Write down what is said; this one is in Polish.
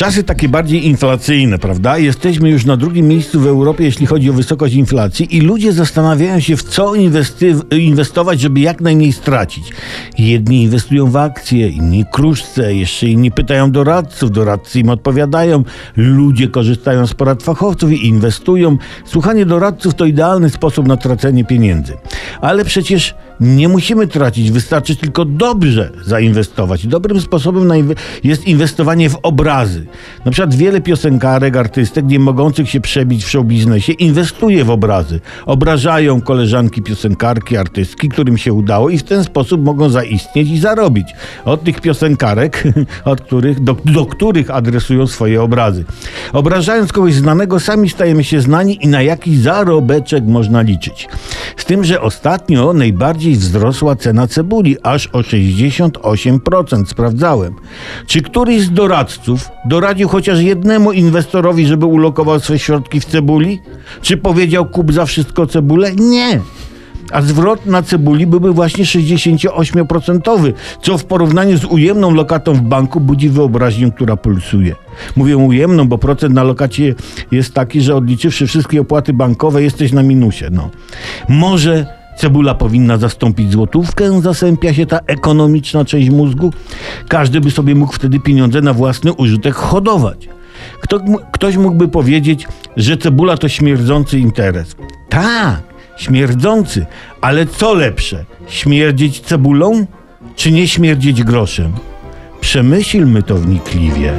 Czasy takie bardziej inflacyjne, prawda? Jesteśmy już na drugim miejscu w Europie, jeśli chodzi o wysokość inflacji, i ludzie zastanawiają się, w co inwestować, żeby jak najmniej stracić. Jedni inwestują w akcje, inni kruszce, jeszcze inni pytają doradców, doradcy im odpowiadają, ludzie korzystają z porad fachowców i inwestują. Słuchanie doradców to idealny sposób na tracenie pieniędzy. Ale przecież nie musimy tracić, wystarczy tylko dobrze zainwestować. Dobrym sposobem jest inwestowanie w obrazy. Na przykład wiele piosenkarek, artystek, nie mogących się przebić w showbiznesie, inwestuje w obrazy. Obrażają koleżanki piosenkarki, artystki, którym się udało i w ten sposób mogą zaistnieć i zarobić. Od tych piosenkarek, od których, do, do których adresują swoje obrazy. Obrażając kogoś znanego, sami stajemy się znani i na jaki zarobeczek można liczyć. Z tym, że ostatnio najbardziej wzrosła cena cebuli, aż o 68%. Sprawdzałem. Czy któryś z doradców doradził chociaż jednemu inwestorowi, żeby ulokował swoje środki w cebuli? Czy powiedział kup za wszystko cebulę? Nie. A zwrot na cebuli byłby właśnie 68%, co w porównaniu z ujemną lokatą w banku budzi wyobraźnię, która pulsuje. Mówię ujemną, bo procent na lokacie jest taki, że odliczywszy wszystkie opłaty bankowe, jesteś na minusie. No. Może cebula powinna zastąpić złotówkę, zasępia się ta ekonomiczna część mózgu? Każdy by sobie mógł wtedy pieniądze na własny użytek hodować. Kto, ktoś mógłby powiedzieć, że cebula to śmierdzący interes. Tak, śmierdzący, ale co lepsze? Śmierdzieć cebulą, czy nie śmierdzieć groszem? Przemyślmy to wnikliwie.